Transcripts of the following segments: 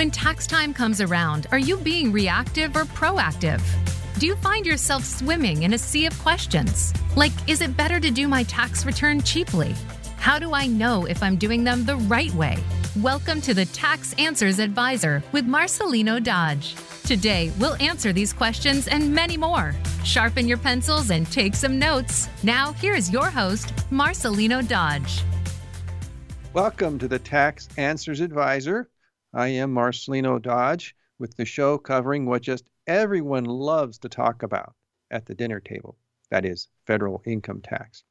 When tax time comes around, are you being reactive or proactive? Do you find yourself swimming in a sea of questions? Like, is it better to do my tax return cheaply? How do I know if I'm doing them the right way? Welcome to the Tax Answers Advisor with Marcelino Dodge. Today, we'll answer these questions and many more. Sharpen your pencils and take some notes. Now, here's your host, Marcelino Dodge. Welcome to the Tax Answers Advisor. I am Marcelino Dodge with the show covering what just everyone loves to talk about at the dinner table that is, federal income tax.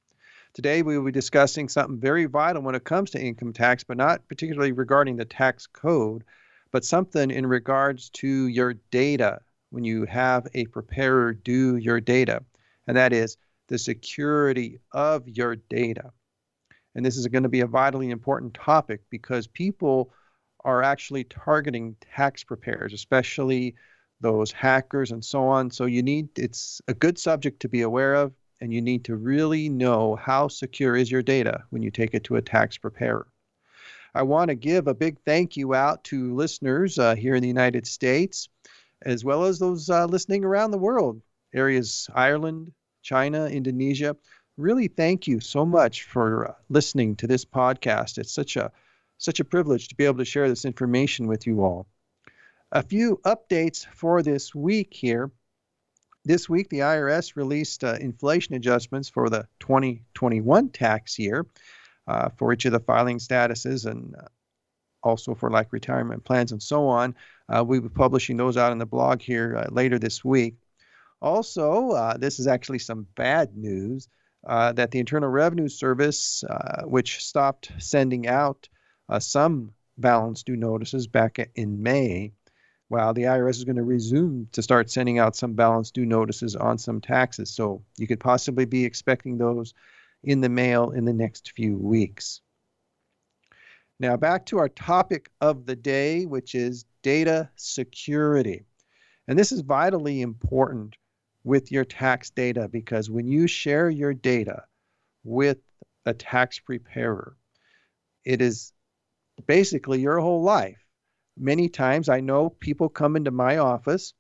Today, we will be discussing something very vital when it comes to income tax, but not particularly regarding the tax code, but something in regards to your data when you have a preparer do your data, and that is the security of your data. And this is going to be a vitally important topic because people are actually targeting tax preparers, especially those hackers and so on. So you need it's a good subject to be aware of, and you need to really know how secure is your data when you take it to a tax preparer. I want to give a big thank you out to listeners uh, here in the United States, as well as those uh, listening around the world, areas Ireland, China, Indonesia. Really, thank you so much for uh, listening to this podcast. It's such a such a privilege to be able to share this information with you all. A few updates for this week here. This week, the IRS released uh, inflation adjustments for the 2021 tax year uh, for each of the filing statuses and uh, also for like retirement plans and so on. Uh, we'll be publishing those out on the blog here uh, later this week. Also, uh, this is actually some bad news that the Internal Revenue Service, which stopped sending out uh, some balance due notices back in May, while the IRS is going to resume to start sending out some balance due notices on some taxes. So you could possibly be expecting those in the mail in the next few weeks. Now, back to our topic of the day, which is data security. And this is vitally important with your tax data because when you share your data with a tax preparer, it is basically your whole life. Many times I know people come into my office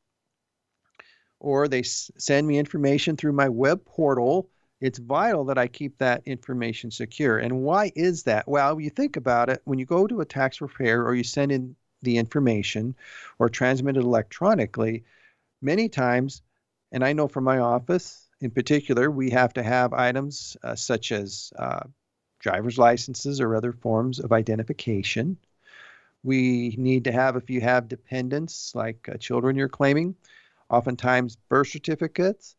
or they s- send me information through my web portal. It's vital that I keep that information secure. And why is that? Well, you think about it, when you go to a tax preparer or you send in the information or transmit it electronically, many times, and I know from my office in particular, we have to have items uh, such as uh, driver's licenses or other forms of identification. We need to have, if you have dependents like uh, children you're claiming, oftentimes birth certificates,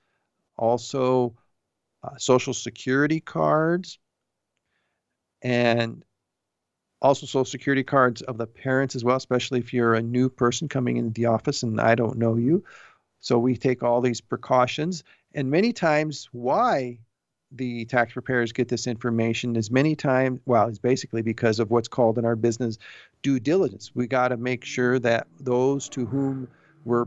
also uh, social security cards, and also social security cards of the parents as well, especially if you're a new person coming into the office and I don't know you. So we take all these precautions. And many times, why the tax preparers get this information as many times well it's basically because of what's called in our business due diligence. We got to make sure that those to whom we're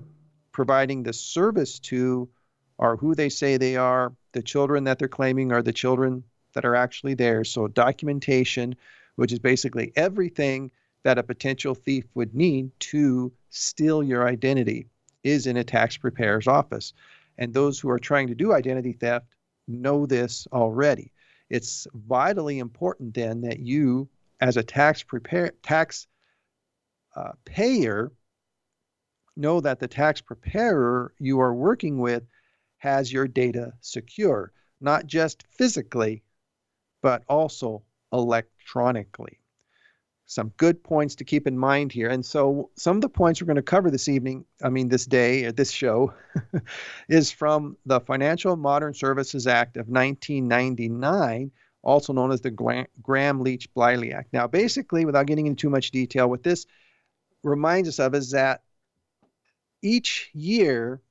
providing the service to are who they say they are the children that they're claiming are the children that are actually there. So documentation which is basically everything that a potential thief would need to steal your identity is in a tax preparer's office. And those who are trying to do identity theft know this already. It's vitally important then that you, as a tax prepare tax uh, payer, know that the tax preparer you are working with has your data secure, not just physically, but also electronically some good points to keep in mind here. And so, some of the points we're going to cover this evening, I mean, this day, or this show, is from the Financial Modern Services Act of 1999, also known as the Gramm Leach Bliley Act. Now, basically, without getting into too much detail, what this reminds us of is that each year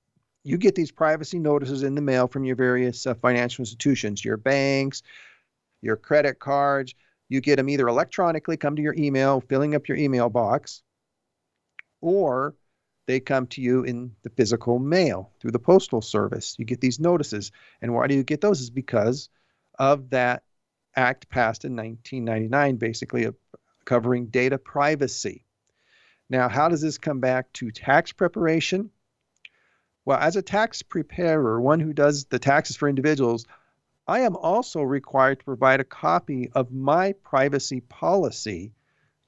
you get these privacy notices in the mail from your various uh, financial institutions, your banks, your credit cards you get them either electronically, come to your email, filling up your email box, or they come to you in the physical mail through the postal service. You get these notices. And why do you get those? Is because of that act passed in 1999, basically covering data privacy. Now, how does this come back to tax preparation? Well, as a tax preparer, one who does the taxes for individuals, I am also required to provide a copy of my privacy policy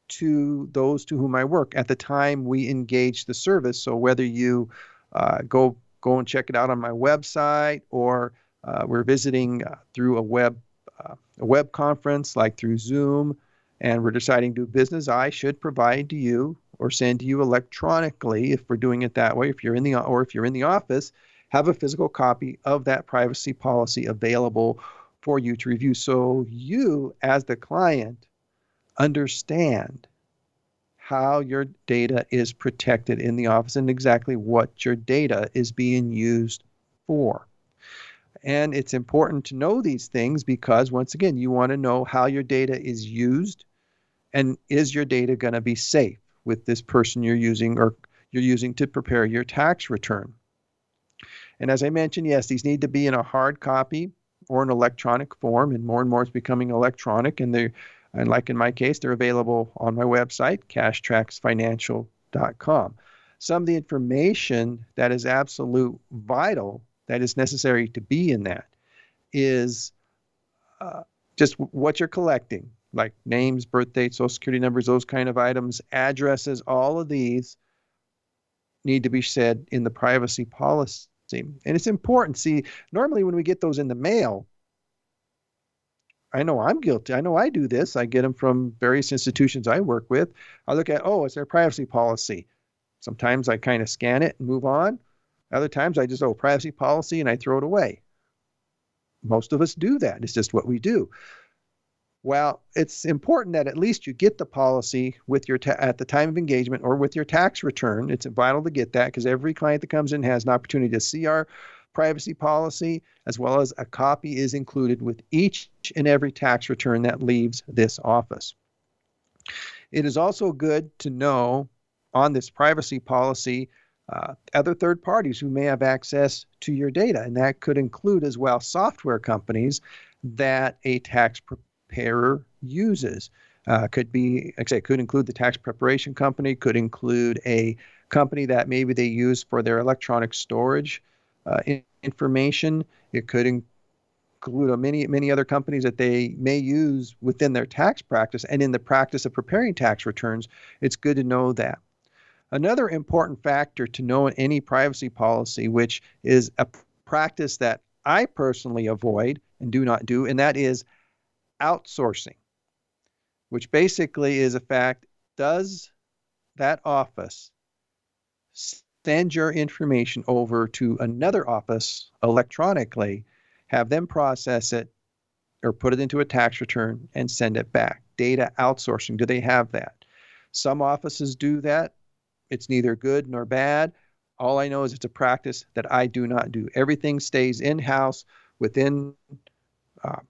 to those to whom I work at the time we engage the service. So whether you uh, go go and check it out on my website or uh, we're visiting uh, through a web uh, a web conference like through Zoom, and we're deciding to do business, I should provide to you or send to you electronically if we're doing it that way. If you're in the or if you're in the office, have a physical copy of that privacy policy available for you to review, so you as the client understand how your data is protected in the office and exactly what your data is being used for. And it's important to know these things because, once again, you want to know how your data is used and is your data going to be safe with this person you're using or you're using to prepare your tax return. And as I mentioned, yes, these need to be in a hard copy or an electronic form, and more and more it's becoming electronic. And they're, and like in my case, they're available on my website, cashtracksfinancial.com. Some of the information that is absolute vital that is necessary to be in that is uh, just what you're collecting, like names, birth dates, social security numbers, those kind of items, addresses, all of these need to be said in the privacy policy. See, and it's important. See, normally when we get those in the mail, I know I'm guilty. I know I do this. I get them from various institutions I work with. I look at, oh, it's their privacy policy. Sometimes I kind of scan it and move on. Other times I just, oh, privacy policy, and I throw it away. Most of us do that. It's just what we do. Well, it's important that at least you get the policy with your ta- at the time of engagement or with your tax return. It's vital to get that because every client that comes in has an opportunity to see our privacy policy as well as a copy is included with each and every tax return that leaves this office. It is also good to know on this privacy policy uh, other third parties who may have access to your data. And that could include as well software companies that a tax preparer uses. Uh, could be, like I say, could include the tax preparation company, could include a company that maybe they use for their electronic storage uh, information. It could include many, many other companies that they may use within their tax practice and in the practice of preparing tax returns. It's good to know that. Another important factor to know in any privacy policy, which is a practice that I personally avoid and do not do, and that is outsourcing, which basically is a fact does that office send your information over to another office electronically, have them process it or put it into a tax return and send it back? Data outsourcing, do they have that? Some offices do that, it's neither good nor bad. All I know is it's a practice that I do not do. Everything stays in house within uh,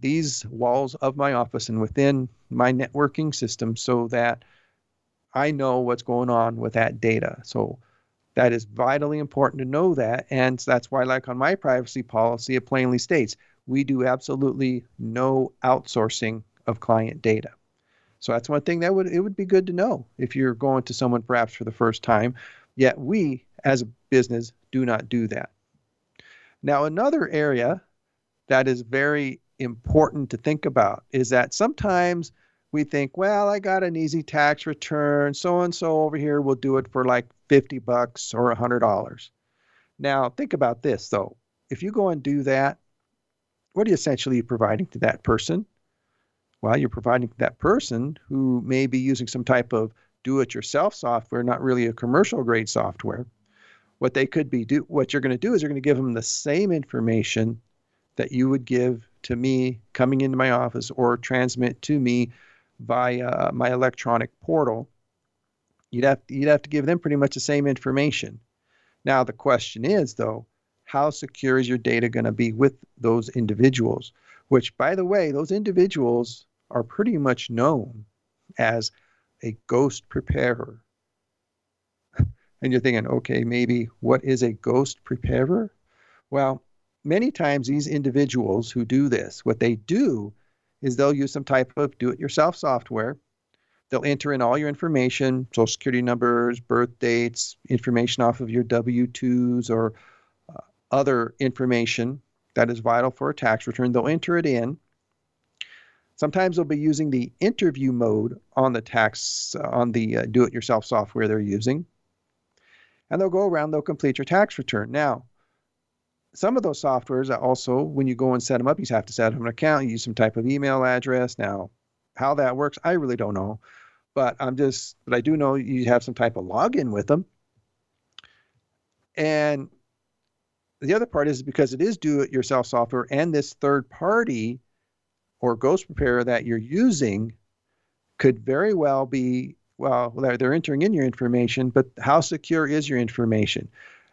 these walls of my office and within my networking system so that I know what's going on with that data. So that is vitally important to know that. And that's why, like on my privacy policy, it plainly states we do absolutely no outsourcing of client data. So that's one thing that would it would be good to know if you're going to someone perhaps for the first time. Yet we as a business do not do that. Now another area that is very important to think about is that sometimes we think, well, I got an easy tax return, so and so over here will do it for like 50 bucks or $100. Now, think about this though. If you go and do that, what are you essentially providing to that person? Well, you're providing that person who may be using some type of do it yourself software, not really a commercial grade software. What they could be do what you're going to do is you're going to give them the same information that you would give to me coming into my office or transmit to me via uh, my electronic portal. You'd have you'd have to give them pretty much the same information. Now the question is though, how secure is your data going to be with those individuals? Which by the way, those individuals are pretty much known as a ghost preparer. and you're thinking, okay, maybe what is a ghost preparer? Well, many times these individuals who do this, what they do is they'll use some type of do it yourself software They'll enter in all your information, social security numbers, birth dates, information off of your W 2s, or uh, other information that is vital for a tax return. They'll enter it in. Sometimes they'll be using the interview mode on the tax, uh, on the uh, do it yourself software they're using. And they'll go around, they'll complete your tax return. Now, some of those softwares also, when you go and set them up, you have to set up an account, you use some type of email address. Now, how that works, I really don't know. But I'm just, but I do know you have some type of login with them. And the other part is because it is do it yourself software and this third party or ghost preparer that you're using could very well be well they're, they're entering in your information but how secure is your information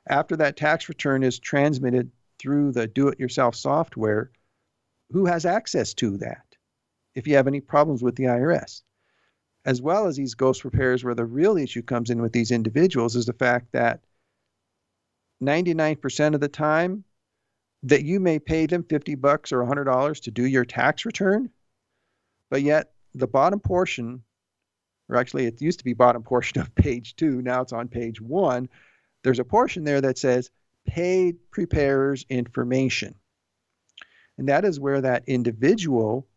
after that tax return is transmitted through the do it yourself software who has access to that if you have any problems with the IRS as well as these ghost preparers where the real issue comes in with these individuals is the fact that 99% of the time that you may pay them 50 bucks or $100 to do your tax return, but yet the bottom portion, or actually it used to be bottom portion of page two, now it's on page one, there's a portion there that says paid preparers information. And that is where that individual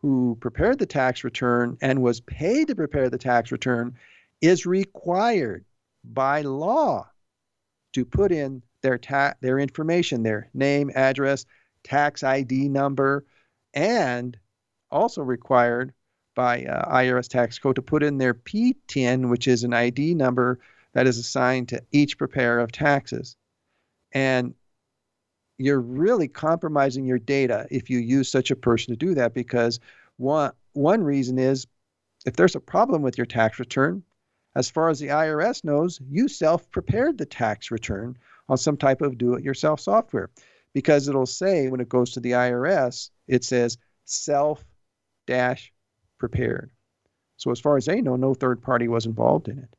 who prepared the tax return and was paid to prepare the tax return is required by law to put in their ta- their information, their name, address, tax ID number, and also required by uh, IRS tax code to put in their PTIN, which is an ID number that is assigned to each preparer of taxes. And you're really compromising your data if you use such a person to do that because one one reason is if there's a problem with your tax return, as far as the IRS knows, you self prepared the tax return on some type of do it yourself software because it'll say when it goes to the IRS, it says self dash prepared. So, as far as they know, no third party was involved in it.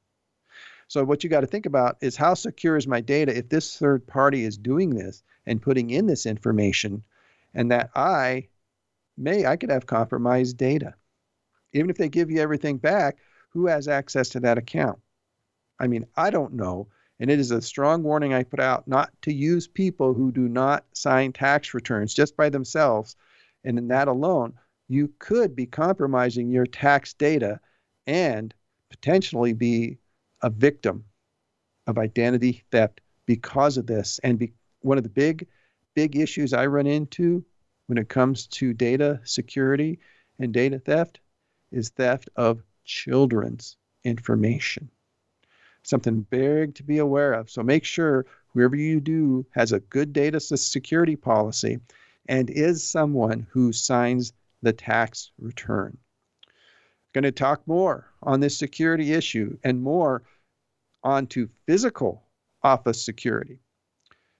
So, what you got to think about is how secure is my data if this third party is doing this and putting in this information, and that I may, I could have compromised data. Even if they give you everything back, who has access to that account? I mean, I don't know. And it is a strong warning I put out not to use people who do not sign tax returns just by themselves. And in that alone, you could be compromising your tax data and potentially be a victim of identity theft because of this. And be, one of the big, big issues I run into when it comes to data security and data theft is theft of children's information. Something big to be aware of. So make sure whoever you do has a good data security policy and is someone who signs the tax return. Going to talk more on this security issue and more onto physical office security.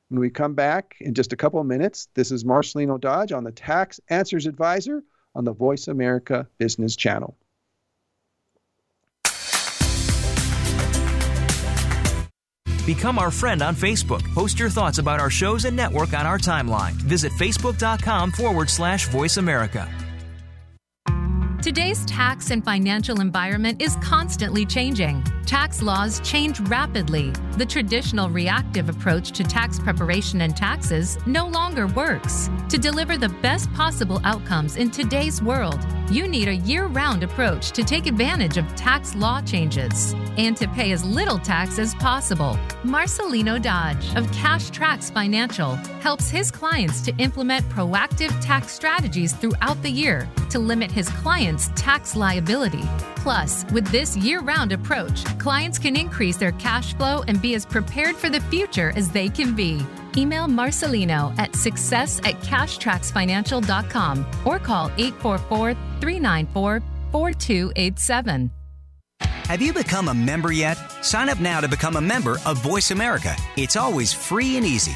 When we come back in just a couple of minutes, this is Marcelino Dodge on the Tax Answers Advisor on the Voice America Business Channel. Become our friend on Facebook. Post your thoughts about our shows and network on our timeline. Visit facebook.com forward slash voice America. Today's tax and financial environment is constantly changing. Tax laws change rapidly. The traditional reactive approach to tax preparation and taxes no longer works. To deliver the best possible outcomes in today's world, you need a year round approach to take advantage of tax law changes and to pay as little tax as possible. Marcelino Dodge of Cash Tracks Financial helps his clients to implement proactive tax strategies throughout the year to limit his clients' tax liability. Plus, with this year round approach, clients can increase their cash flow and be as prepared for the future as they can be. Email Marcelino at success at cashtracksfinancial.com or call 844 394 4287. Have you become a member yet? Sign up now to become a member of Voice America. It's always free and easy.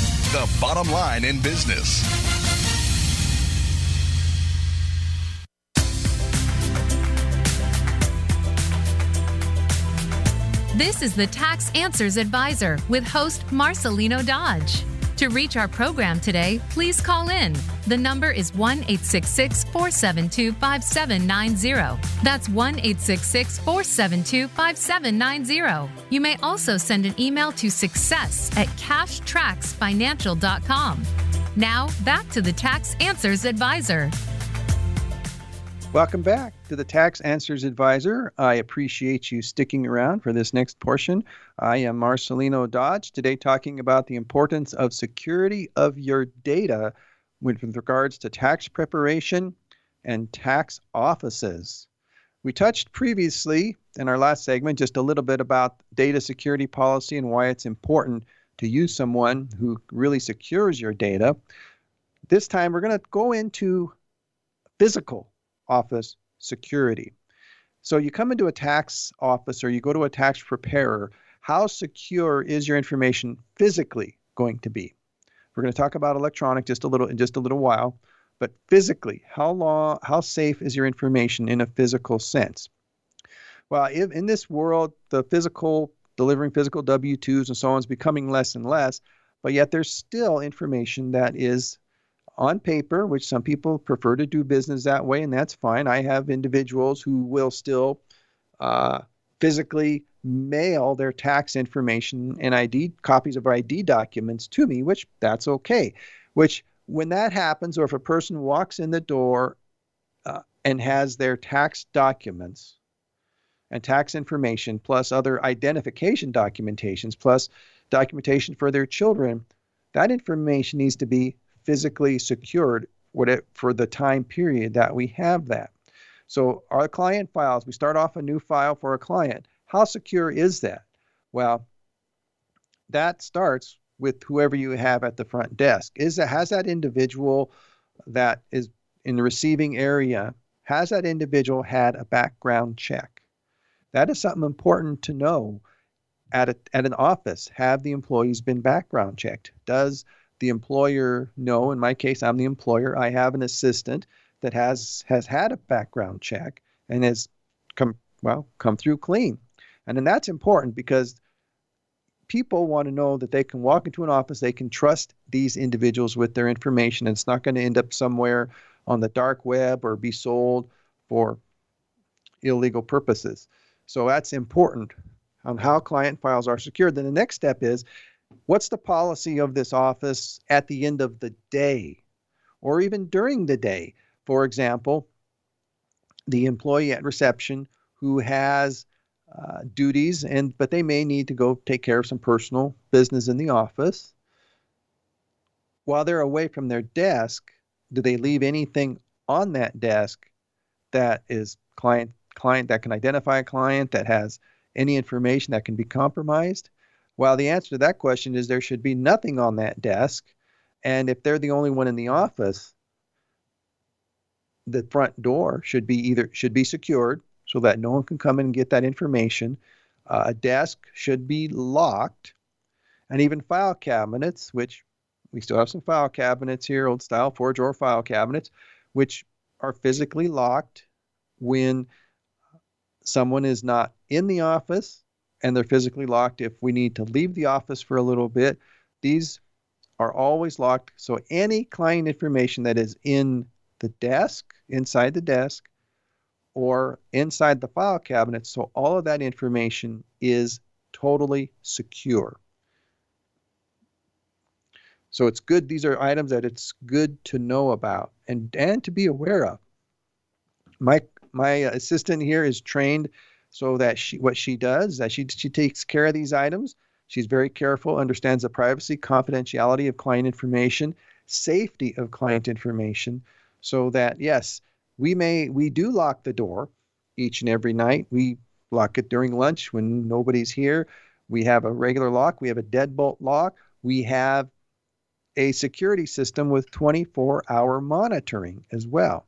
the bottom line in business. This is the Tax Answers Advisor with host Marcelino Dodge. To reach our program today, please call in. The number is 1 866 472 5790. That's 1 866 472 5790. You may also send an email to success at cashtracksfinancial.com. Now, back to the Tax Answers Advisor. Welcome back to the Tax Answers Advisor. I appreciate you sticking around for this next portion. I am Marcelino Dodge, today talking about the importance of security of your data with regards to tax preparation and tax offices. We touched previously in our last segment just a little bit about data security policy and why it's important to use someone who really secures your data. This time we're going to go into physical office security. So you come into a tax office or you go to a tax preparer, how secure is your information physically going to be? We're going to talk about electronic just a little in just a little while, but physically, how long how safe is your information in a physical sense? Well, if, in this world, the physical delivering physical W2s and so on is becoming less and less, but yet there's still information that is on paper, which some people prefer to do business that way, and that's fine. I have individuals who will still uh, physically mail their tax information and ID copies of ID documents to me, which that's okay. Which when that happens, or if a person walks in the door uh, and has their tax documents and tax information plus other identification documentations plus documentation for their children, that information needs to be physically secured for the time period that we have that. So our client files, we start off a new file for a client. How secure is that? Well, that starts with whoever you have at the front desk. Is that has that individual that is in the receiving area, has that individual had a background check? That is something important to know at, a, at an office. Have the employees been background checked? Does the employer know. In my case, I'm the employer. I have an assistant that has has had a background check and has come well come through clean, and then that's important because people want to know that they can walk into an office, they can trust these individuals with their information, and it's not going to end up somewhere on the dark web or be sold for illegal purposes. So that's important on how client files are secured. Then the next step is What's the policy of this office at the end of the day or even during the day? For example, the employee at reception who has uh, duties and but they may need to go take care of some personal business in the office while they're away from their desk do they leave anything on that desk that is client client that can identify a client that has any information that can be compromised well, the answer to that question is there should be nothing on that desk. And if they're the only one in the office, the front door should be either should be secured so that no one can come in and get that information. Uh, a desk should be locked, and even file cabinets, which we still have some file cabinets here, old style four drawer file cabinets, which are physically locked when someone is not in the office and they're physically locked if we need to leave the office for a little bit. These are always locked. So any client information that is in the desk, inside the desk, or inside the file cabinet, so all of that information is totally secure. So it's good. These are items that it's good to know about and and to be aware of. My my assistant here is trained so that she what she does that she she takes care of these items. She's very careful, understands the privacy, confidentiality of client information, safety of client information, so that yes, we may we do lock the door each and every night. We lock it during lunch when nobody's here. We have a regular lock. We have a deadbolt lock. We have a security system with 24 hour monitoring as well.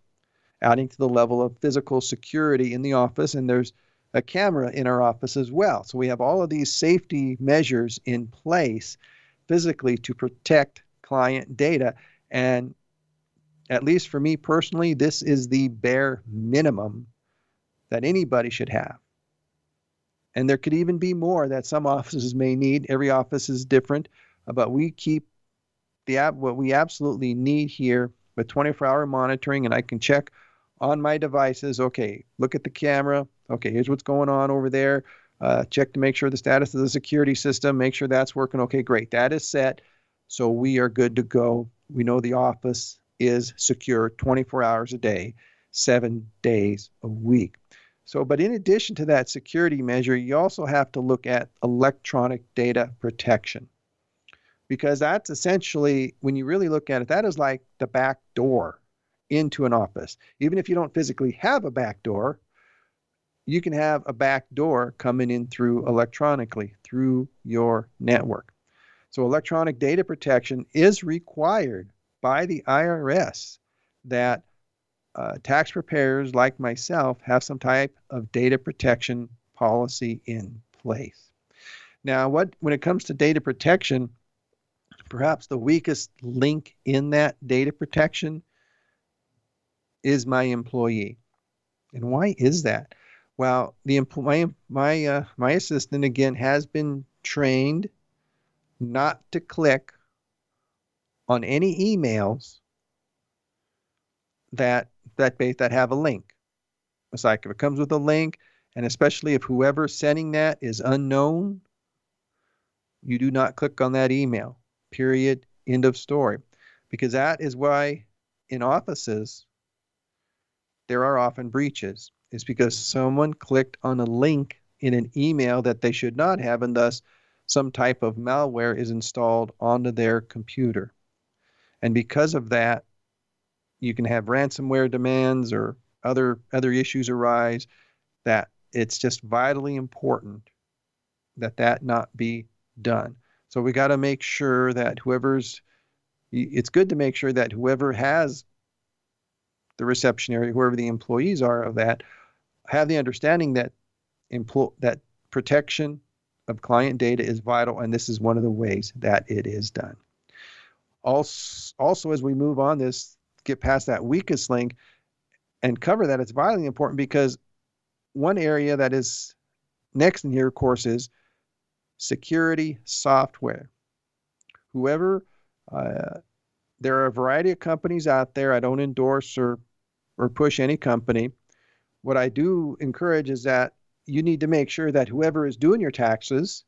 adding to the level of physical security in the office. And there's a camera in our office as well. So we have all of these safety measures in place physically to protect client data. And at least for me personally, this is the bare minimum that anybody should have. And there could even be more that some offices may need. Every office is different, but we keep the app what we absolutely need here with 24-hour monitoring, and I can check on my devices. Okay, look at the camera. Okay, here's what's going on over there. Uh, check to make sure the status of the security system. Make sure that's working. Okay, great. That is set. So we are good to go. We know the office is secure 24 hours a day, seven days a week. So, but in addition to that security measure, you also have to look at electronic data protection because that's essentially, when you really look at it, that is like the back door into an office. Even if you don't physically have a back door, you can have a back door coming in through electronically through your network. So, electronic data protection is required by the IRS that uh, tax preparers like myself have some type of data protection policy in place. Now, what when it comes to data protection, perhaps the weakest link in that data protection is my employee. And why is that? Well, the my my uh, my assistant again has been trained not to click on any emails that that base that have a link. It's like if it comes with a link, and especially if whoever's sending that is unknown, you do not click on that email. Period. End of story. Because that is why in offices there are often breaches. It's because someone clicked on a link in an email that they should not have, and thus some type of malware is installed onto their computer. And because of that, you can have ransomware demands or other other issues arise that it's just vitally important that that not be done. So we got to make sure that whoever's it's good to make sure that whoever has the reception area, whoever the employees are of that, have the understanding that empl- that protection of client data is vital, and this is one of the ways that it is done. Also, also as we move on this get past that weakest link and cover that, it's vitally important because one area that is next in here, of course, is security software. Whoever, uh, there are a variety of companies out there. I don't endorse or or push any company. What I do encourage is that you need to make sure that whoever is doing your taxes,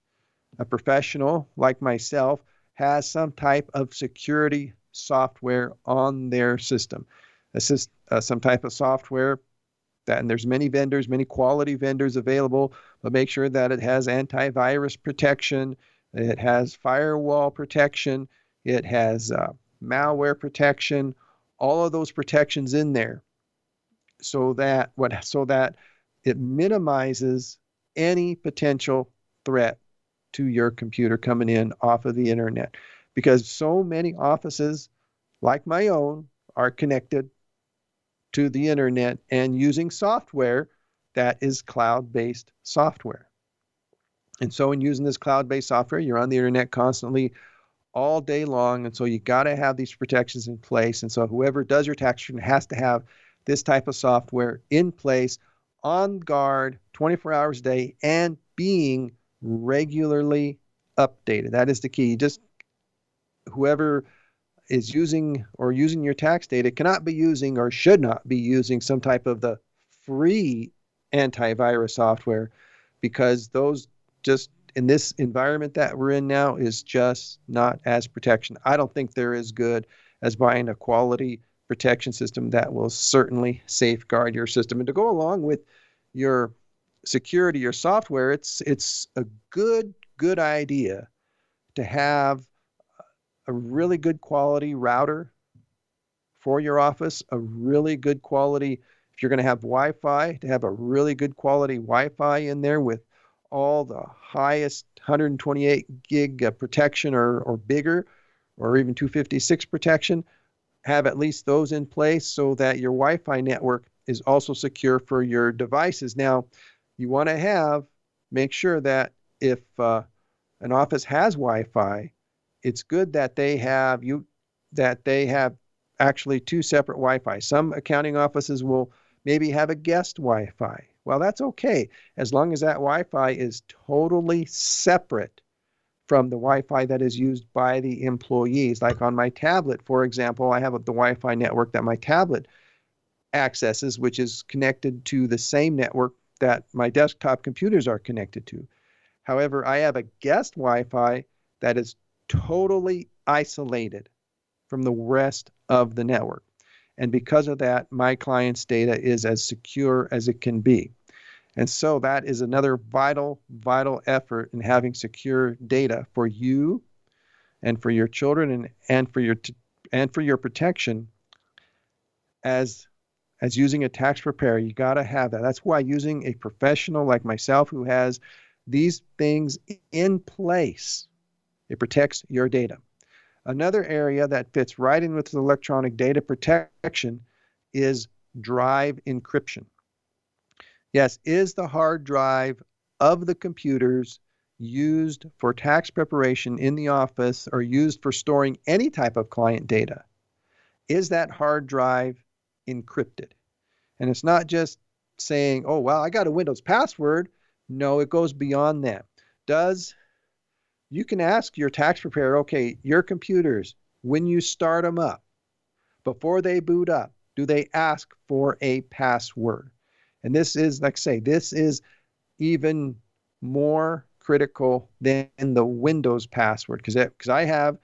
a professional like myself, has some type of security software on their system. Is uh, some type of software that, and there's many vendors, many quality vendors available, but make sure that it has antivirus protection, it has firewall protection, it has uh, malware protection, all of those protections in there, so that what so that it minimizes any potential threat to your computer coming in off of the internet because so many offices, like my own, are connected to the internet and using software that is cloud based software. And so, in using this cloud based software, you're on the internet constantly all day long. And so, you got to have these protections in place. And so, whoever does your tax return has to have this type of software in place, on guard 24 hours a day, and being regularly updated. That is the key. Just whoever is using or using your tax data cannot be using or should not be using some type of the free antivirus software because those just in this environment that we're in now is just not as protection. I don't think they're as good as buying a quality protection system that will certainly safeguard your system. And to go along with your security, or software, it's it's a good good idea to have a really good quality router for your office, a really good quality, if you're going to have Wi Fi, to have a really good quality Wi Fi in there with all the highest 128 gig protection or, or bigger, or even 256 protection. have at least those in place so that your Wi Fi network is also secure for your devices. Now, you want to have, make sure that if uh, an office has Wi Fi, it's good that they have you that they have actually two separate Wi-Fi. Some accounting offices will maybe have a guest Wi-Fi. Well, that's okay as long as that Wi-Fi is totally separate from the Wi-Fi that is used by the employees. Like on my tablet, for example, I have the Wi-Fi network that my tablet accesses, which is connected to the same network that my desktop computers are connected to. However, I have a guest Wi-Fi that is totally isolated from the rest of the network. And because of that, my client's data is as secure as it can be. And so that is another vital, vital effort in having secure data for you and for your children and, and for your and for your protection as as using a tax preparer you got to have that that's why using a professional like myself who has these things in place it protects your data. Another area that fits right in with electronic data protection is drive encryption. Yes, is the hard drive of the computers used for tax preparation in the office or used for storing any type of client data? Is that hard drive encrypted? And it's not just saying, oh, well, I got a Windows password. No, it goes beyond that. Does you can ask your tax preparer, okay, your computers, when you start them up, before they boot up, do they ask for a password? And this is, like I say, this is even more critical than the Windows password because because I have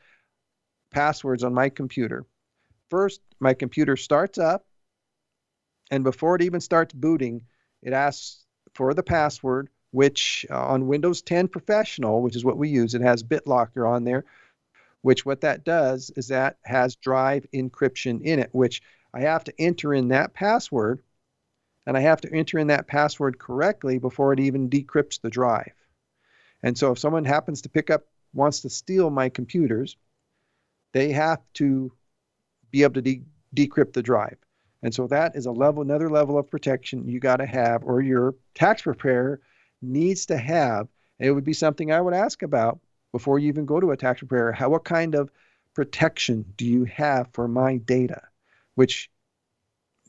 passwords on my computer. First, my computer starts up, and before it even starts booting, it asks for the password which uh, on Windows 10 Professional, which is what we use, it has BitLocker on there, which what that does is that has drive encryption in it, which I have to enter in that password, and I have to enter in that password correctly before it even decrypts the drive. And so if someone happens to pick up, wants to steal my computers, they have to be able to de- decrypt the drive. And so that is a level, another level of protection you got to have, or your tax preparer needs to have, and it would be something I would ask about before you even go to a tax preparer. How what kind of protection do you have for my data? Which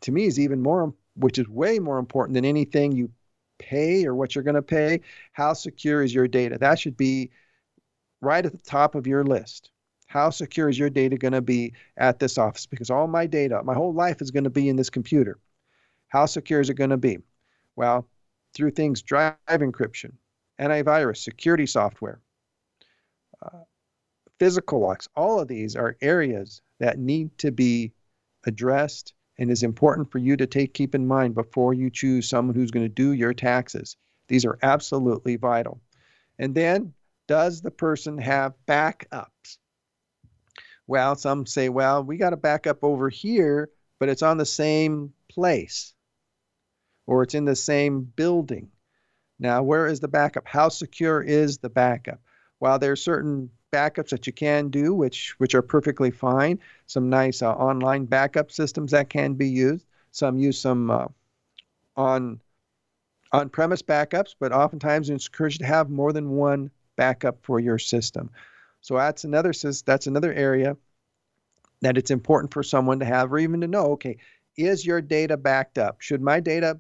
to me is even more which is way more important than anything you pay or what you're going to pay. How secure is your data? That should be right at the top of your list. How secure is your data going to be at this office? Because all my data, my whole life is going to be in this computer. How secure is it going to be? Well, through things drive encryption, antivirus, security software, uh, physical locks. All of these are areas that need to be addressed and is important for you to take keep in mind before you choose someone who's going to do your taxes. These are absolutely vital. And then, does the person have backups? Well, some say, well, we got to back up over here, but it's on the same place or it's in the same building. Now, where is the backup? How secure is the backup? While there are certain backups that you can do, which which are perfectly fine, some nice uh, online backup systems that can be used. Some use some uh, on on-premise backups, but oftentimes it's encouraged to have more than one backup for your system. So that's another that's another area that it's important for someone to have, or even to know. Okay, is your data backed up? Should my data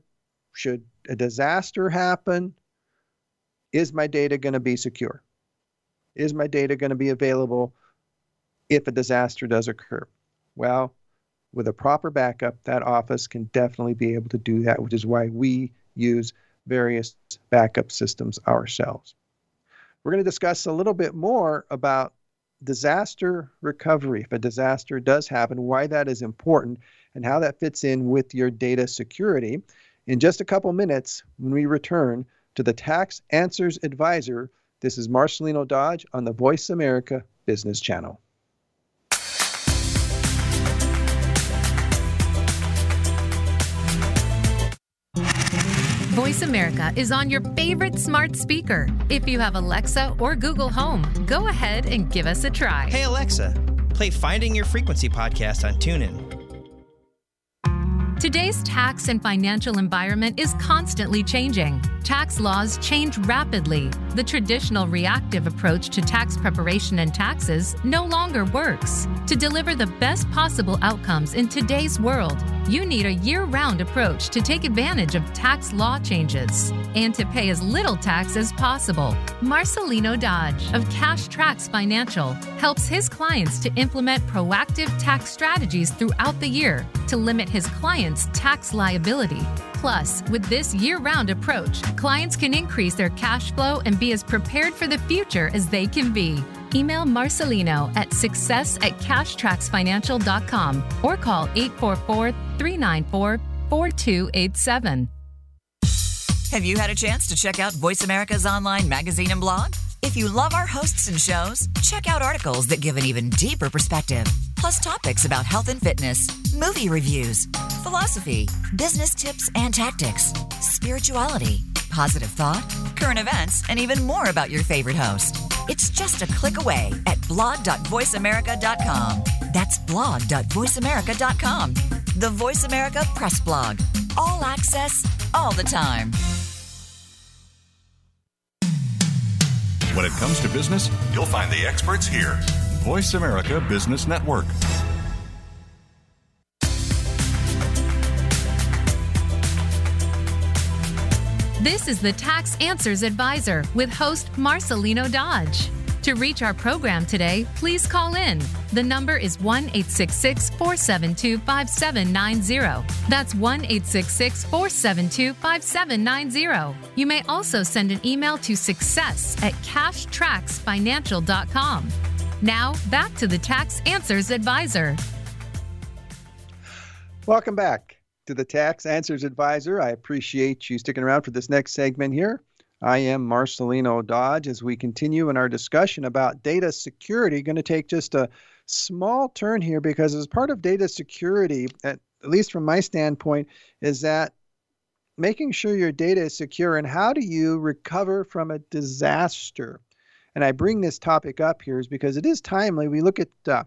should a disaster happen, is my data going to be secure? Is my data going to be available if a disaster does occur? Well, with a proper backup, that office can definitely be able to do that, which is why we use various backup systems ourselves. We're going to discuss a little bit more about disaster recovery if a disaster does happen, why that is important, and how that fits in with your data security in just a couple minutes when we return to the Tax Answers Advisor. This is Marcelino Dodge on the Voice America Business Channel. Voice America is on your favorite smart speaker. If you have Alexa or Google Home, go ahead and give us a try. Hey, Alexa Play Finding Your Frequency podcast on TuneIn. Today's tax and financial environment is constantly changing. Tax laws change rapidly. The traditional reactive approach to tax preparation and taxes no longer works. To deliver the best possible outcomes in today's world, you need a year round approach to take advantage of tax law changes and to pay as little tax as possible. Marcelino Dodge of Cash Tracks Financial helps his clients to implement proactive tax strategies throughout the year to limit his clients' tax liability. Plus, with this year round approach, clients can increase their cash flow and be as prepared for the future as they can be. Email Marcelino at success at cashtracksfinancial.com or call 844 394 4287. Have you had a chance to check out Voice America's online magazine and blog? If you love our hosts and shows, check out articles that give an even deeper perspective, plus topics about health and fitness, movie reviews, philosophy, business tips and tactics, spirituality, positive thought, current events, and even more about your favorite host. It's just a click away at blog.voiceamerica.com. That's blog.voiceamerica.com. The Voice America Press Blog. All access, all the time. When it comes to business, you'll find the experts here. Voice America Business Network. This is the Tax Answers Advisor with host Marcelino Dodge. To reach our program today, please call in. The number is 1 866 472 5790. That's 1 866 472 5790. You may also send an email to success at cashtracksfinancial.com. Now, back to the Tax Answers Advisor. Welcome back to the Tax Answers Advisor. I appreciate you sticking around for this next segment here. I am Marcelino Dodge as we continue in our discussion about data security. Going to take just a small turn here because, as part of data security, at, least from my standpoint, is that making sure your data is secure and how do you recover from a disaster? And I bring this topic up here is because it is timely. We look at uh,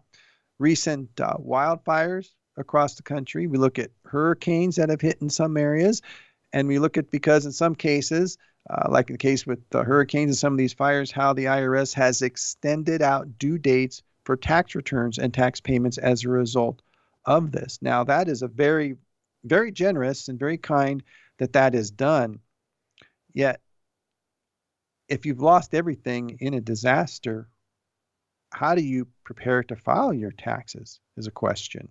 recent uh, wildfires across the country, we look at hurricanes that have hit in some areas, and we look at because in some cases, uh, like in the case with the hurricanes and some of these fires, how the IRS has extended out due dates for tax returns and tax payments as a result of this. Now, that is a very, very generous and very kind that that is done. Yet, if you've lost everything in a disaster, how do you prepare to file your taxes? Is a question.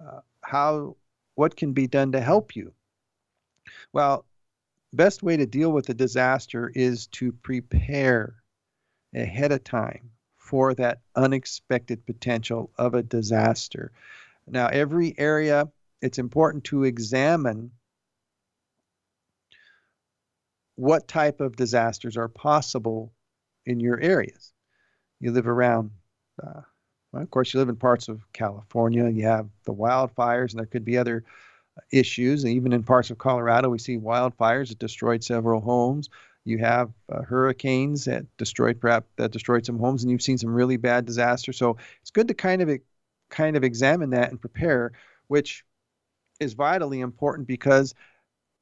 Uh, how, what can be done to help you? Well, best way to deal with a disaster is to prepare ahead of time for that unexpected potential of a disaster. Now, every area, it's important to examine what type of disasters are possible in your areas. You live around, uh, well, of course, you live in parts of California, you have the wildfires, and there could be other issues. And even in parts of Colorado, we see wildfires that destroyed several homes. You have uh, hurricanes that destroyed perhaps that destroyed some homes, and you've seen some really bad disasters. So it's good to kind of kind of examine that and prepare, which is vitally important because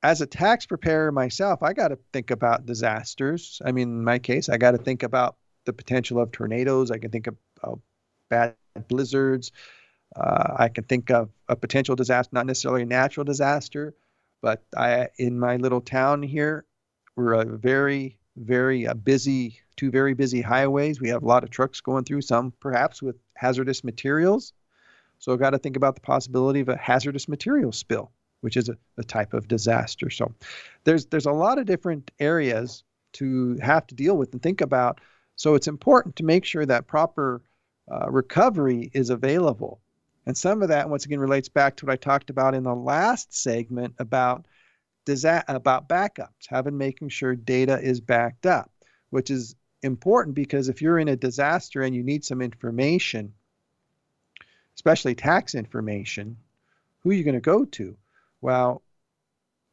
as a tax preparer myself, I got to think about disasters. I mean, in my case, I got to think about the potential of tornadoes. I can think of, bad blizzards. Uh, I can think of a potential disaster, not necessarily a natural disaster, but I, in my little town here, we're a very, very uh, busy, two very busy highways. We have a lot of trucks going through, some perhaps with hazardous materials. So I've got to think about the possibility of a hazardous material spill, which is a, a type of disaster. So there's there's a lot of different areas to have to deal with and think about. So it's important to make sure that proper uh, recovery is available. And some of that, once again, relates back to what I talked about in the last segment about disa- about backups, having making sure data is backed up, which is important because if you're in a disaster and you need some information, especially tax information, who are you going to go to? Well,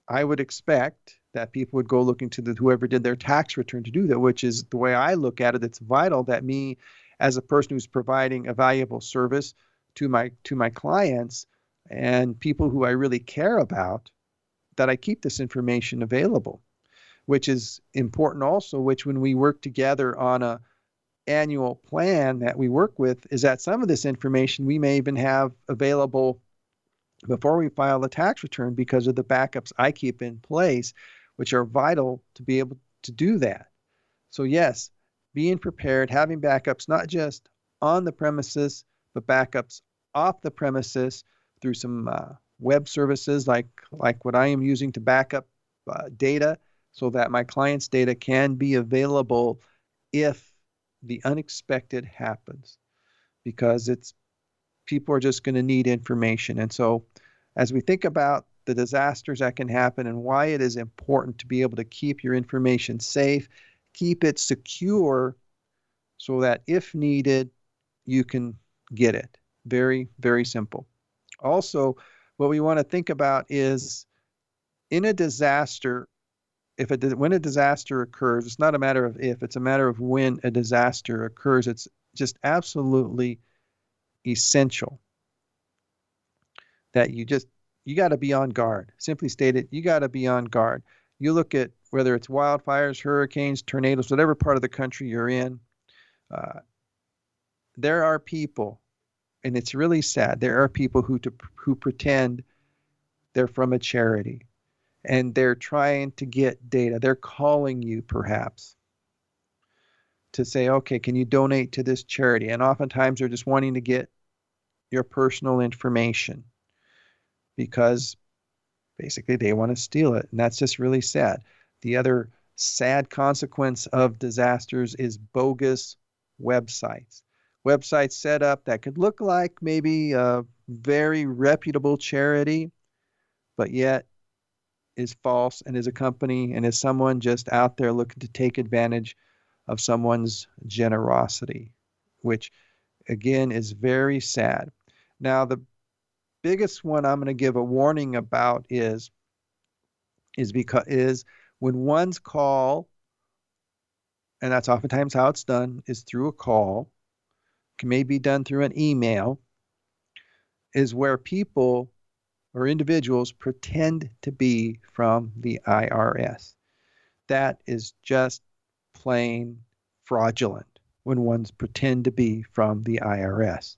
I would expect that people would go looking to the whoever did their tax return to do that, which is the way I look at it. It's vital that me as a person who's providing a valuable service to my to my clients and people who I really care about that I keep this information available, which is important also, which when we work together on a annual plan that we work with is that some of this information we may even have available before we file the tax return because of the backups I keep in place, which are vital to be able to do that. So, yes, being prepared, having backups not just on the premises, but backups off the premises through some uh, web services like, like what I am using to back up uh, data so that my client's data can be available if the unexpected happens because it's people are just going to need information. And so, as we think about the disasters that can happen and why it is important to be able to keep your information safe, keep it secure so that if needed, you can get it. Very, very simple. Also, what we want to think about is in a disaster, if a when a disaster occurs, it's not a matter of if, it's a matter of when a disaster occurs. It's just absolutely essential that you just you got to be on guard. Simply stated, you got to be on guard. You look at whether it's wildfires, hurricanes, tornadoes, whatever part of the country you're in. Uh, there are people, and it's really sad. There are people who to, who pretend they're from a charity and they're trying to get data. They're calling you perhaps to say, okay, can you donate to this charity? And oftentimes they're just wanting to get your personal information because basically they want to steal it. And that's just really sad. The other sad consequence of disasters is bogus websites. Websites set up that could look like maybe a very reputable charity, but yet is false and is a company and is someone just out there looking to take advantage of someone's generosity, which again is very sad. Now, the biggest one I'm going to give a warning about is is because is when one's call, and that's oftentimes how it's done, is through a call, can may be done through an email, is where people or individuals pretend to be from the IRS. That is just plain fraudulent when one's pretend to be from the IRS.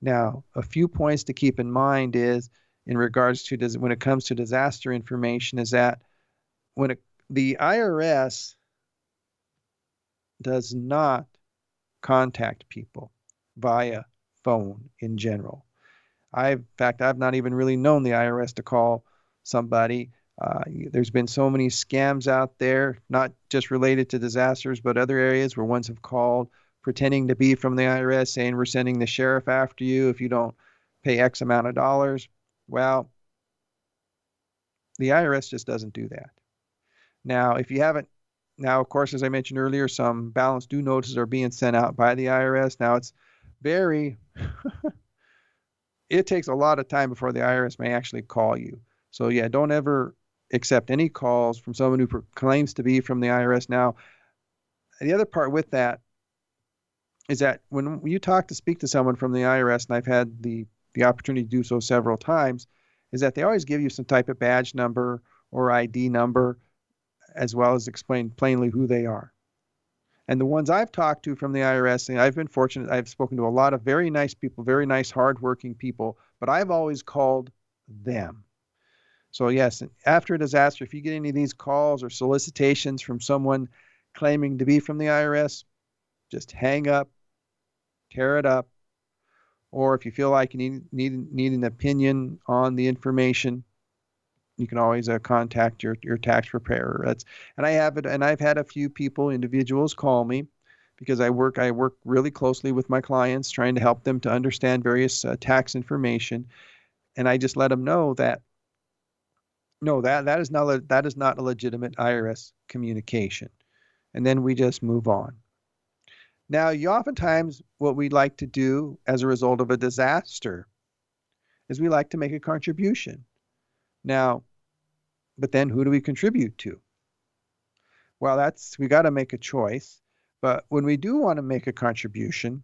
Now, a few points to keep in mind is in regards to when it comes to disaster information is that when it, the IRS does not contact people via phone in general. I, in fact, I've not even really known the IRS to call somebody. Uh, there's been so many scams out there, not just related to disasters, but other areas where ones have called pretending to be from the IRS, saying we're sending the sheriff after you if you don't pay X amount of dollars. Well, the IRS just doesn't do that. Now, if you haven't, now, of course, as I mentioned earlier, some balance due notices are being sent out by the IRS. Now, it's very it takes a lot of time before the IRS may actually call you. So yeah, don't ever accept any calls from someone who claims to be from the IRS. Now, the other part with that is that when you talk to speak to someone from the IRS, and I've had the the opportunity to do so several times, is that they always give you some type of badge number or ID number, as well as explain plainly who they are. And the ones I've talked to from the IRS, and I've been fortunate, I've spoken to a lot of very nice people, very nice, hardworking people, but I've always called them. So, yes, after a disaster, if you get any of these calls or solicitations from someone claiming to be from the IRS, just hang up, tear it up, or if you feel like you need, need, need an opinion on the information, you can always uh, contact your, your tax preparer. That's and I have it, and I've had a few people, individuals, call me because I work I work really closely with my clients, trying to help them to understand various uh, tax information, and I just let them know that no, that that is not that is not a legitimate IRS communication, and then we just move on. Now, you oftentimes what we like to do as a result of a disaster is we like to make a contribution. Now, but then who do we contribute to? Well, that's we got to make a choice. But when we do want to make a contribution,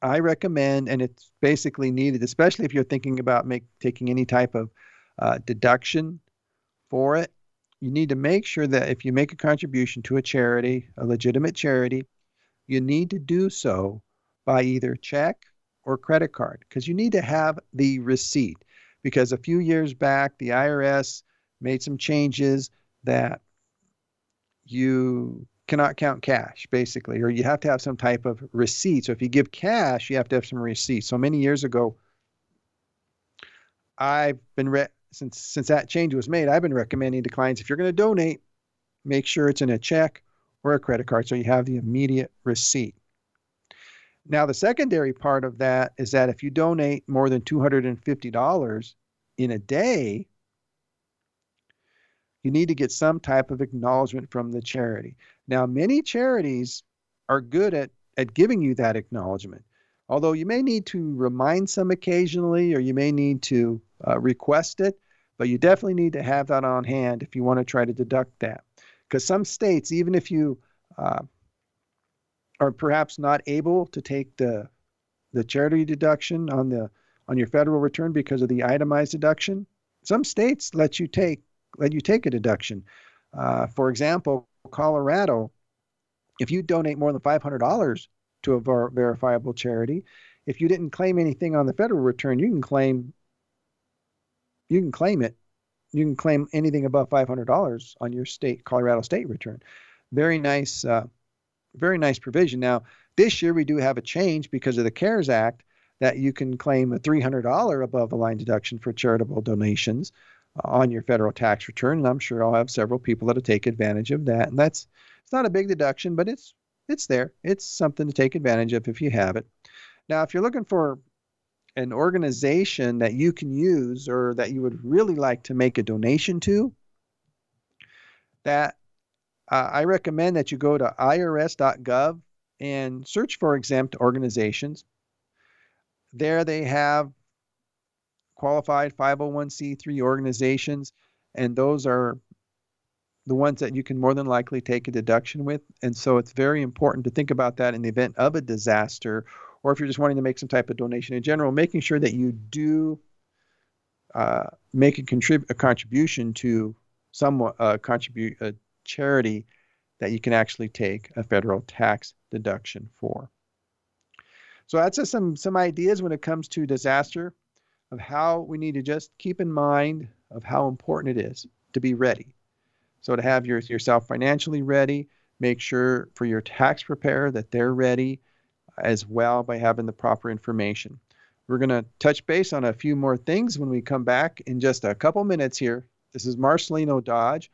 I recommend, and it's basically needed, especially if you're thinking about make, taking any type of uh, deduction for it. You need to make sure that if you make a contribution to a charity, a legitimate charity, you need to do so by either check or credit card because you need to have the receipt. Because a few years back, the IRS made some changes that you cannot count cash, basically, or you have to have some type of receipt. So if you give cash, you have to have some receipt. So many years ago, I've been re- since since that change was made, I've been recommending to clients if you're going to donate, make sure it's in a check or a credit card so you have the immediate receipt. Now, the secondary part of that is that if you donate more than $250 in a day, you need to get some type of acknowledgement from the charity. Now, many charities are good at, at giving you that acknowledgement, although you may need to remind some occasionally or you may need to uh, request it, but you definitely need to have that on hand if you want to try to deduct that. Because some states, even if you uh, are perhaps not able to take the the charity deduction on the on your federal return because of the itemized deduction, some states let you take let you take a deduction. Uh, for example, Colorado, if you donate more than five hundred dollars to a ver- verifiable charity, if you didn't claim anything on the federal return, you can claim you can claim it. You can claim anything above five hundred dollars on your state Colorado state return. Very nice. Uh, very nice provision. Now, this year we do have a change because of the CARES Act that you can claim a $300 above the line deduction for charitable donations uh, on your federal tax return. And I'm sure I'll have several people that'll take advantage of that. And that's it's not a big deduction, but it's it's there. It's something to take advantage of if you have it. Now, if you're looking for an organization that you can use or that you would really like to make a donation to, that uh, I recommend that you go to irs.gov and search for exempt organizations. There they have qualified 501c3 organizations, and those are the ones that you can more than likely take a deduction with. And so it's very important to think about that in the event of a disaster, or if you're just wanting to make some type of donation in general, making sure that you do uh, make a, contrib- a contribution to some uh, contribute a charity that you can actually take a federal tax deduction for. So that's just some some ideas when it comes to disaster of how we need to just keep in mind of how important it is to be ready. So to have your, yourself financially ready, make sure for your tax preparer that they're ready as well by having the proper information. We're going to touch base on a few more things when we come back in just a couple minutes here. This is Marcelino Dodge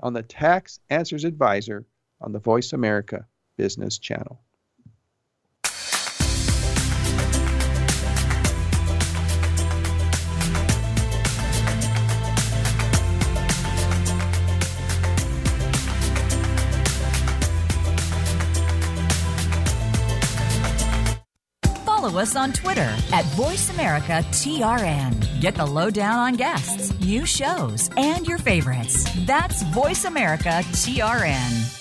on the Tax Answers Advisor on the Voice America Business Channel. Follow us on Twitter at VoiceAmericaTRN. Get the lowdown on guests, new shows, and your favorites. That's VoiceAmericaTRN.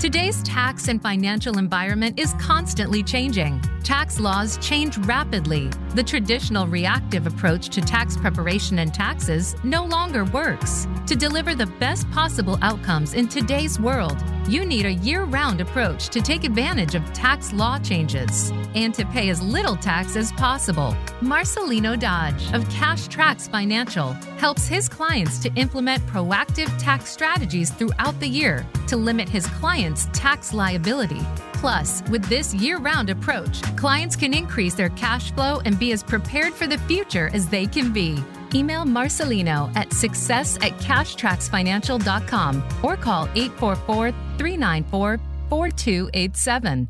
Today's tax and financial environment is constantly changing. Tax laws change rapidly. The traditional reactive approach to tax preparation and taxes no longer works. To deliver the best possible outcomes in today's world, you need a year round approach to take advantage of tax law changes and to pay as little tax as possible. Marcelino Dodge of Cash Tracks Financial helps his clients to implement proactive tax strategies throughout the year to limit his clients' tax liability. Plus, with this year round approach, clients can increase their cash flow and be as prepared for the future as they can be. Email Marcelino at success at cashtracksfinancial.com or call 844 394 4287.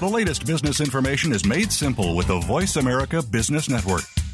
The latest business information is made simple with the Voice America Business Network.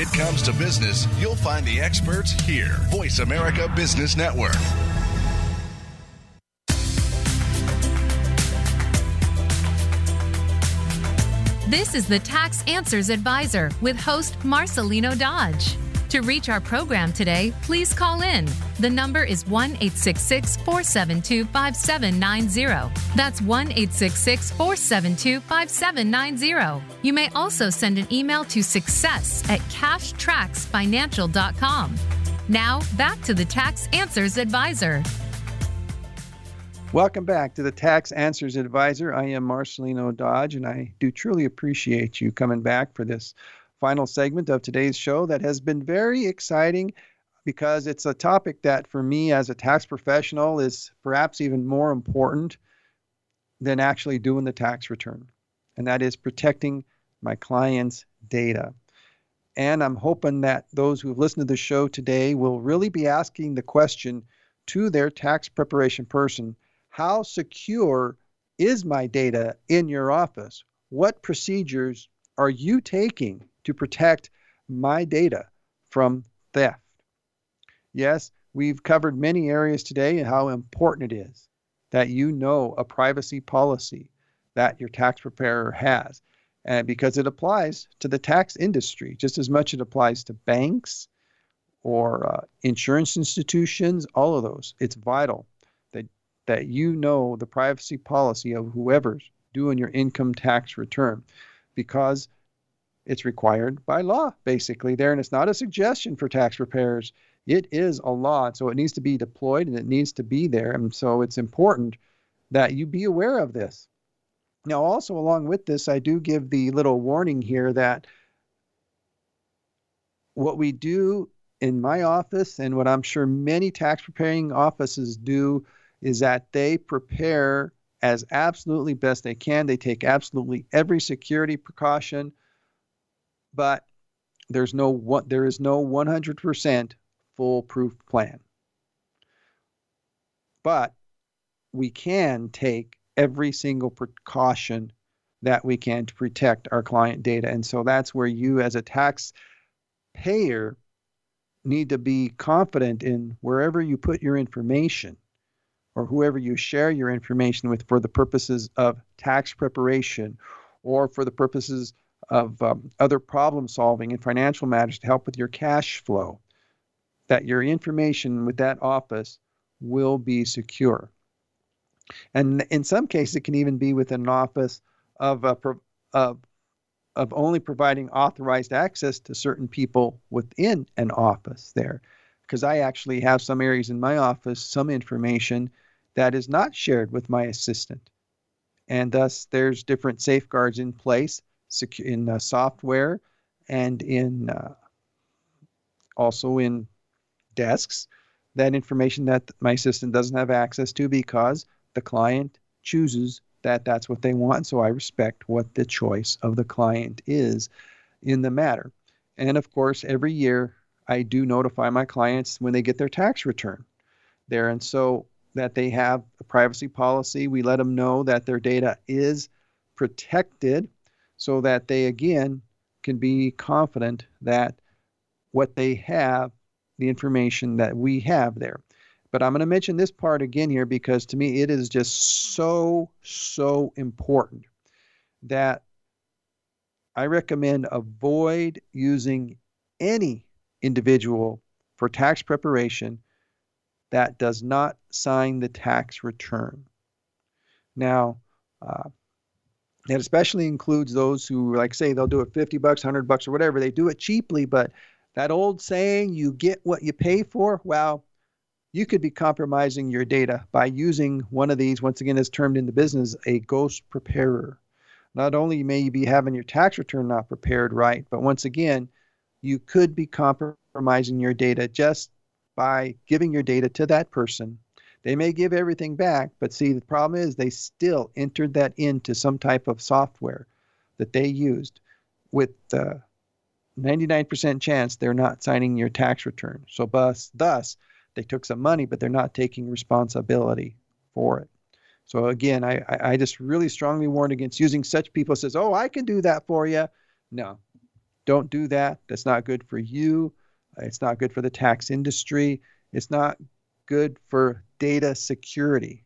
It comes to business, you'll find the experts here. Voice America Business Network. This is the Tax Answers Advisor with host Marcelino Dodge. To reach our program today, please call in. The number is 1 866 472 5790. That's 1 866 472 5790. You may also send an email to success at cashtracksfinancial.com. Now, back to the Tax Answers Advisor. Welcome back to the Tax Answers Advisor. I am Marcelino Dodge, and I do truly appreciate you coming back for this final segment of today's show that has been very exciting because it's a topic that, for me as a tax professional, is perhaps even more important than actually doing the tax return, and that is protecting my client's data. And I'm hoping that those who've listened to the show today will really be asking the question to their tax preparation person how secure is my data in your office? What procedures are you taking to protect my data from theft? Yes, we've covered many areas today and how important it is that you know a privacy policy that your tax preparer has. And because it applies to the tax industry just as much it applies to banks or uh, insurance institutions, all of those. It's vital that that you know the privacy policy of whoever's doing your income tax return because it's required by law, basically, there. And it's not a suggestion for tax preparers. It is a law. So it needs to be deployed and it needs to be there. And so it's important that you be aware of this. Now, also, along with this, I do give the little warning here that what we do in my office and what I'm sure many tax preparing offices do is that they prepare as absolutely best they can. They take absolutely every security precaution, but there's no what there is no 100% foolproof plan. But we can take every single precaution that we can to protect our client data. And so that's where you as a tax payer need to be confident in wherever you put your information or whoever you share your information with for the purposes of tax preparation or for the purposes of um, other problem solving and financial matters to help with your cash flow, that your information with that office will be secure. And in some cases, it can even be within an office of, a, of, of only providing authorized access to certain people within an office there because I actually have some areas in my office, some information that is not shared with my assistant. And thus, there's different safeguards in place in uh, software and in uh, also in desks that information that my assistant doesn't have access to because the client chooses that that's what they want. So I respect what the choice of the client is in the matter. And of course, every year I do notify my clients when they get their tax return there. And so that they have a privacy policy, we let them know that their data is protected so that they, again, can be confident that what they have, the information that we have there. But I'm going to mention this part again here because to me it is just so, so important that I recommend avoid using any individual for tax preparation that does not sign the tax return. Now, uh, it especially includes those who, like, say, they'll do it 50 bucks, 100 bucks, or whatever. They do it cheaply, but that old saying, you get what you pay for, well, you could be compromising your data by using one of these, once again, as termed in the business, a ghost preparer. Not only may you be having your tax return not prepared right, but once again, you could be compromising your data just by giving your data to that person. They may give everything back, but see, the problem is they still entered that into some type of software that they used with the 99% chance they're not signing your tax return. So, thus, thus, they took some money, but they're not taking responsibility for it. So again, I, I just really strongly warn against using such people says, "Oh, I can do that for you." No, Don't do that. That's not good for you. It's not good for the tax industry. It's not good for data security.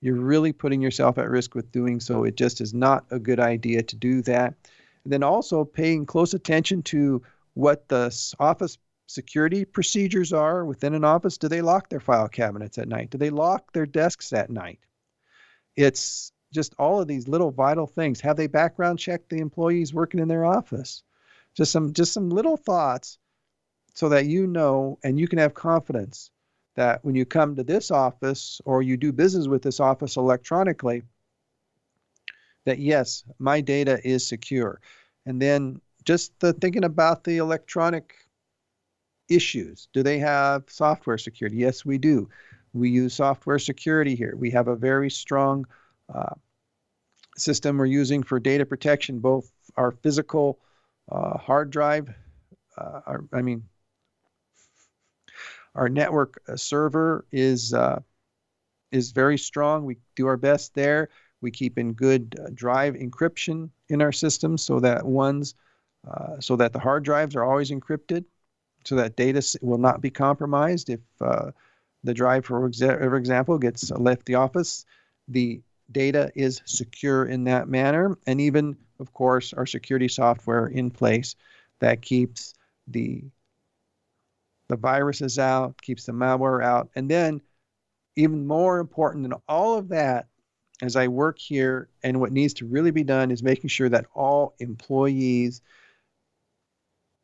You're really putting yourself at risk with doing so. It just is not a good idea to do that. And then also paying close attention to what the office security procedures are within an office. Do they lock their file cabinets at night? Do they lock their desks at night? It's just all of these little vital things. Have they background checked the employees working in their office? Just some just some little thoughts so that you know and you can have confidence that when you come to this office or you do business with this office electronically, that yes, my data is secure. And then just the thinking about the electronic issues. Do they have software security? Yes, we do. We use software security here. We have a very strong uh, system we're using for data protection, both our physical uh, hard drive, uh, our, I mean, our network uh, server is uh, is very strong. We do our best there. We keep in good uh, drive encryption in our system so that ones uh, so that the hard drives are always encrypted, so that data will not be compromised if uh, the drive, for example, gets left the office. The data is secure in that manner, and even, of course, our security software in place that keeps the the viruses out, keeps the malware out. And then, even more important than all of that, as I work here, and what needs to really be done is making sure that all employees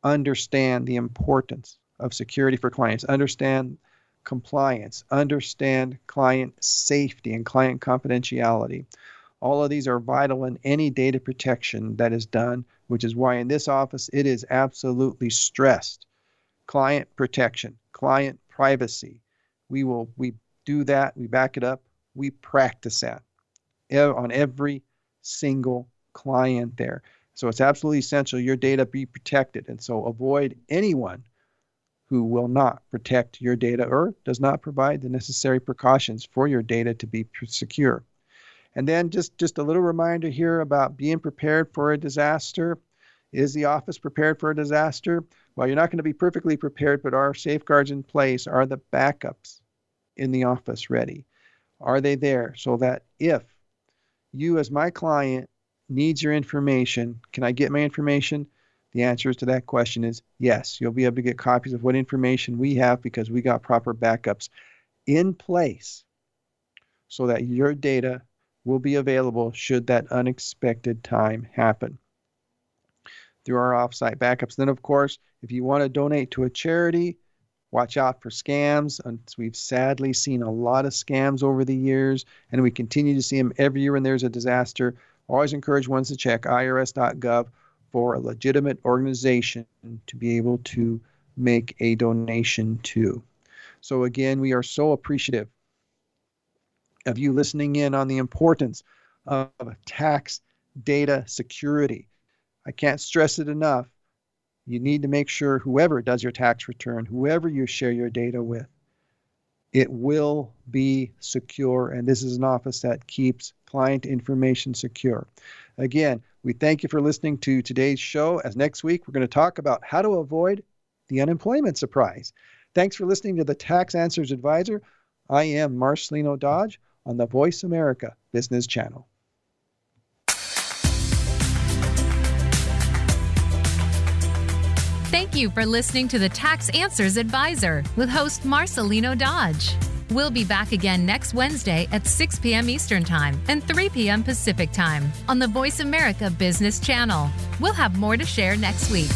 understand the importance of security for clients, understand compliance, understand client safety and client confidentiality. All of these are vital in any data protection that is done, which is why in this office it is absolutely stressed client protection, client privacy. We will we do that, we back it up, we practice that on every single client there. So it's absolutely essential your data be protected. And so avoid anyone who will not protect your data or does not provide the necessary precautions for your data to be secure. And then just, just a little reminder here about being prepared for a disaster. Is the office prepared for a disaster? Well, you're not going to be perfectly prepared, but are safeguards in place? Are the backups in the office ready? Are they there so that if you, as my client, needs your information, can I get my information? The answer to that question is yes. You'll be able to get copies of what information we have because we got proper backups in place so that your data will be available should that unexpected time happen through our offsite backups. Then, of course, if you want to donate to a charity, watch out for scams. We've sadly seen a lot of scams over the years, and we continue to see them every year when there's a disaster. Always encourage ones to check irs.gov for a legitimate organization to be able to make a donation to. So, again, we are so appreciative of you listening in on the importance of tax data security. I can't stress it enough. You need to make sure whoever does your tax return, whoever you share your data with, it will be secure. And this is an office that keeps client information secure. Again, we thank you for listening to today's show. As next week, we're going to talk about how to avoid the unemployment surprise. Thanks for listening to the Tax Answers Advisor. I am Marcelino Dodge on the Voice America Business Channel. Thank you for listening to the Tax Answers Advisor with host Marcelino Dodge. We'll be back again next Wednesday at 6 p.m. Eastern Time and 3 p.m. Pacific Time on the Voice America Business Channel. We'll have more to share next week.